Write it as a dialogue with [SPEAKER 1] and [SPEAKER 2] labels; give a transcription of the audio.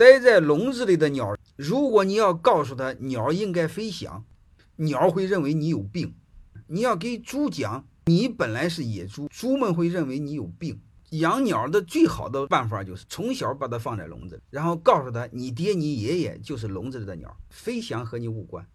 [SPEAKER 1] 待在笼子里的鸟，如果你要告诉他鸟应该飞翔，鸟会认为你有病；你要给猪讲你本来是野猪，猪们会认为你有病。养鸟的最好的办法就是从小把它放在笼子里，然后告诉他你爹你爷爷就是笼子里的鸟，飞翔和你无关。